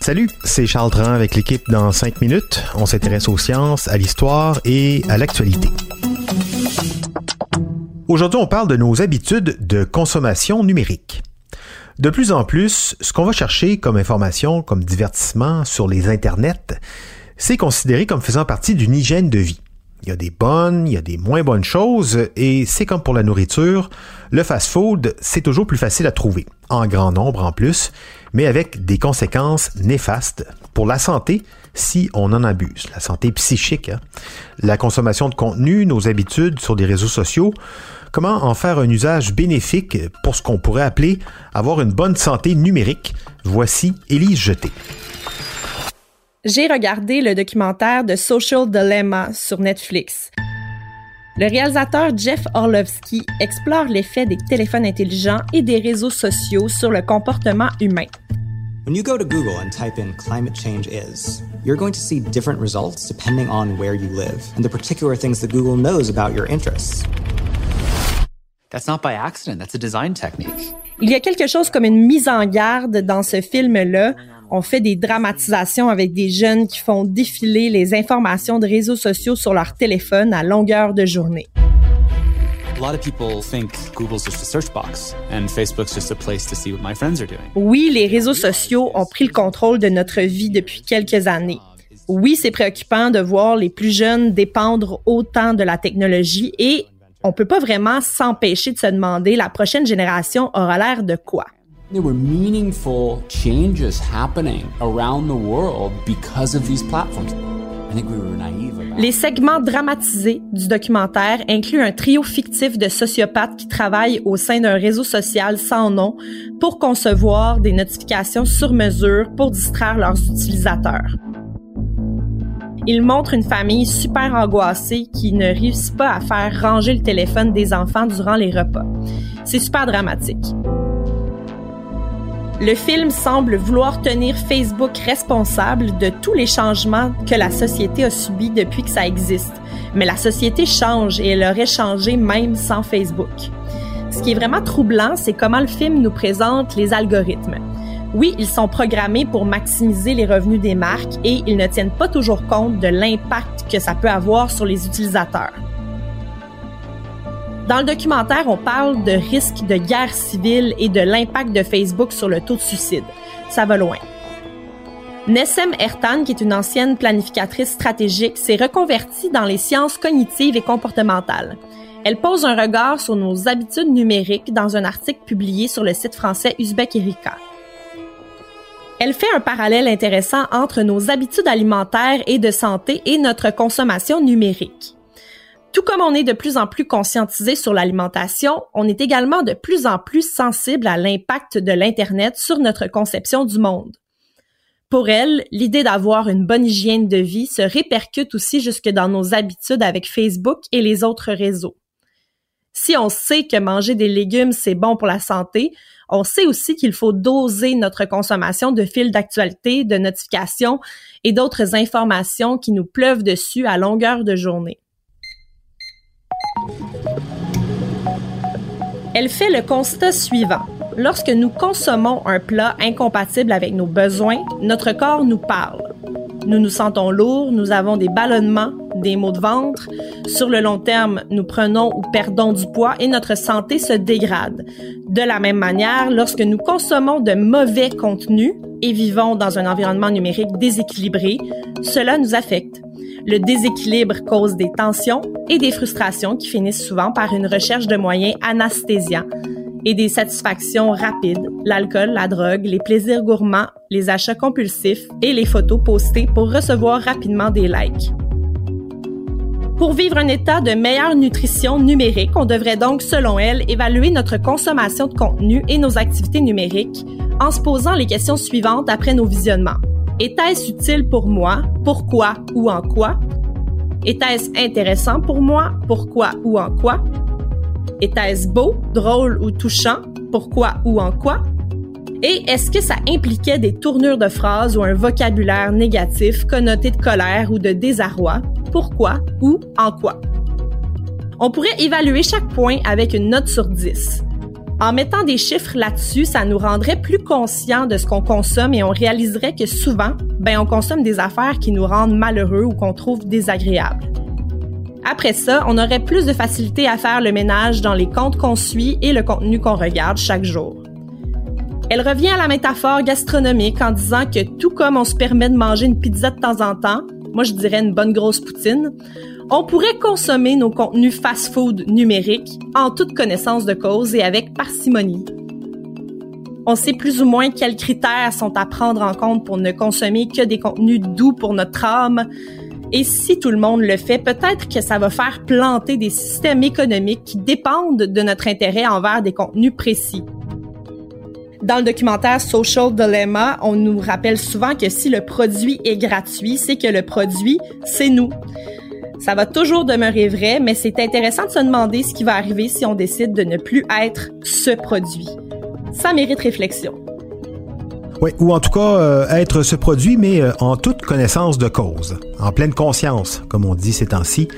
Salut, c'est Charles Dran avec l'équipe dans 5 minutes. On s'intéresse aux sciences, à l'histoire et à l'actualité. Aujourd'hui, on parle de nos habitudes de consommation numérique. De plus en plus, ce qu'on va chercher comme information, comme divertissement sur les internets, c'est considéré comme faisant partie d'une hygiène de vie. Il y a des bonnes, il y a des moins bonnes choses, et c'est comme pour la nourriture, le fast-food, c'est toujours plus facile à trouver, en grand nombre en plus, mais avec des conséquences néfastes pour la santé si on en abuse, la santé psychique, hein. la consommation de contenu, nos habitudes sur des réseaux sociaux, comment en faire un usage bénéfique pour ce qu'on pourrait appeler avoir une bonne santé numérique. Voici Élise Jeté. J'ai regardé le documentaire de Social Dilemma sur Netflix. Le réalisateur Jeff Orlovsky explore l'effet des téléphones intelligents et des réseaux sociaux sur le comportement humain. When you go to Google and type in climate change is, you're going to see different results depending on where you live and the particular things that Google knows about your interests. That's not by accident, that's a design technique. Il y a quelque chose comme une mise en garde dans ce film-là on fait des dramatisations avec des jeunes qui font défiler les informations de réseaux sociaux sur leur téléphone à longueur de journée. Oui, les réseaux sociaux ont pris le contrôle de notre vie depuis quelques années. Oui, c'est préoccupant de voir les plus jeunes dépendre autant de la technologie et on peut pas vraiment s'empêcher de se demander la prochaine génération aura l'air de quoi. There were meaningful changes happening around the world because of these platforms. I think we were naive Les segments dramatisés du documentaire incluent un trio fictif de sociopathes qui travaillent au sein d'un réseau social sans nom pour concevoir des notifications sur mesure pour distraire leurs utilisateurs. Ils montrent une famille super angoissée qui ne réussit pas à faire ranger le téléphone des enfants durant les repas. C'est super dramatique. Le film semble vouloir tenir Facebook responsable de tous les changements que la société a subis depuis que ça existe. Mais la société change et elle aurait changé même sans Facebook. Ce qui est vraiment troublant, c'est comment le film nous présente les algorithmes. Oui, ils sont programmés pour maximiser les revenus des marques et ils ne tiennent pas toujours compte de l'impact que ça peut avoir sur les utilisateurs. Dans le documentaire, on parle de risques de guerre civile et de l'impact de Facebook sur le taux de suicide. Ça va loin. Nessem Ertan, qui est une ancienne planificatrice stratégique, s'est reconvertie dans les sciences cognitives et comportementales. Elle pose un regard sur nos habitudes numériques dans un article publié sur le site français Uzbek Erika. Elle fait un parallèle intéressant entre nos habitudes alimentaires et de santé et notre consommation numérique. Tout comme on est de plus en plus conscientisé sur l'alimentation, on est également de plus en plus sensible à l'impact de l'Internet sur notre conception du monde. Pour elle, l'idée d'avoir une bonne hygiène de vie se répercute aussi jusque dans nos habitudes avec Facebook et les autres réseaux. Si on sait que manger des légumes, c'est bon pour la santé, on sait aussi qu'il faut doser notre consommation de fils d'actualité, de notifications et d'autres informations qui nous pleuvent dessus à longueur de journée. Elle fait le constat suivant. Lorsque nous consommons un plat incompatible avec nos besoins, notre corps nous parle. Nous nous sentons lourds, nous avons des ballonnements, des maux de ventre. Sur le long terme, nous prenons ou perdons du poids et notre santé se dégrade. De la même manière, lorsque nous consommons de mauvais contenus et vivons dans un environnement numérique déséquilibré, cela nous affecte. Le déséquilibre cause des tensions et des frustrations qui finissent souvent par une recherche de moyens anesthésiants et des satisfactions rapides, l'alcool, la drogue, les plaisirs gourmands, les achats compulsifs et les photos postées pour recevoir rapidement des likes. Pour vivre un état de meilleure nutrition numérique, on devrait donc, selon elle, évaluer notre consommation de contenu et nos activités numériques en se posant les questions suivantes après nos visionnements. Était-ce utile pour moi? Pourquoi? Ou en quoi? Était-ce intéressant pour moi? Pourquoi? Ou en quoi? Était-ce beau, drôle ou touchant? Pourquoi? Ou en quoi? Et est-ce que ça impliquait des tournures de phrases ou un vocabulaire négatif connoté de colère ou de désarroi? Pourquoi? Ou en quoi? On pourrait évaluer chaque point avec une note sur 10. En mettant des chiffres là-dessus, ça nous rendrait plus conscients de ce qu'on consomme et on réaliserait que souvent, ben, on consomme des affaires qui nous rendent malheureux ou qu'on trouve désagréables. Après ça, on aurait plus de facilité à faire le ménage dans les comptes qu'on suit et le contenu qu'on regarde chaque jour. Elle revient à la métaphore gastronomique en disant que tout comme on se permet de manger une pizza de temps en temps, moi je dirais une bonne grosse poutine, on pourrait consommer nos contenus fast-food numériques en toute connaissance de cause et avec parcimonie. On sait plus ou moins quels critères sont à prendre en compte pour ne consommer que des contenus doux pour notre âme. Et si tout le monde le fait, peut-être que ça va faire planter des systèmes économiques qui dépendent de notre intérêt envers des contenus précis. Dans le documentaire Social Dilemma, on nous rappelle souvent que si le produit est gratuit, c'est que le produit, c'est nous. Ça va toujours demeurer vrai, mais c'est intéressant de se demander ce qui va arriver si on décide de ne plus être ce produit. Ça mérite réflexion. Oui, ou en tout cas euh, être ce produit, mais euh, en toute connaissance de cause, en pleine conscience, comme on dit ces temps-ci.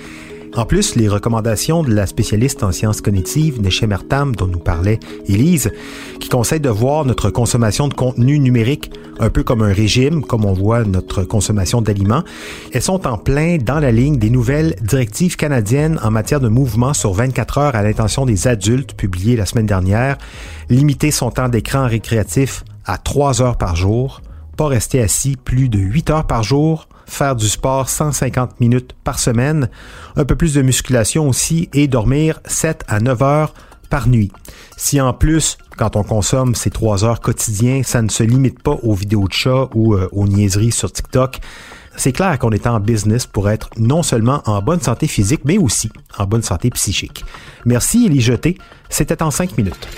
En plus, les recommandations de la spécialiste en sciences cognitives, Neshem Ertam, dont nous parlait Élise, qui conseille de voir notre consommation de contenu numérique un peu comme un régime, comme on voit notre consommation d'aliments, elles sont en plein dans la ligne des nouvelles directives canadiennes en matière de mouvement sur 24 heures à l'intention des adultes publiées la semaine dernière, limiter son temps d'écran récréatif à 3 heures par jour, pas rester assis plus de 8 heures par jour, faire du sport 150 minutes par semaine, un peu plus de musculation aussi et dormir 7 à 9 heures par nuit. Si en plus, quand on consomme ces 3 heures quotidiens, ça ne se limite pas aux vidéos de chat ou euh, aux niaiseries sur TikTok, c'est clair qu'on est en business pour être non seulement en bonne santé physique, mais aussi en bonne santé psychique. Merci Elie Jeté, c'était en 5 minutes.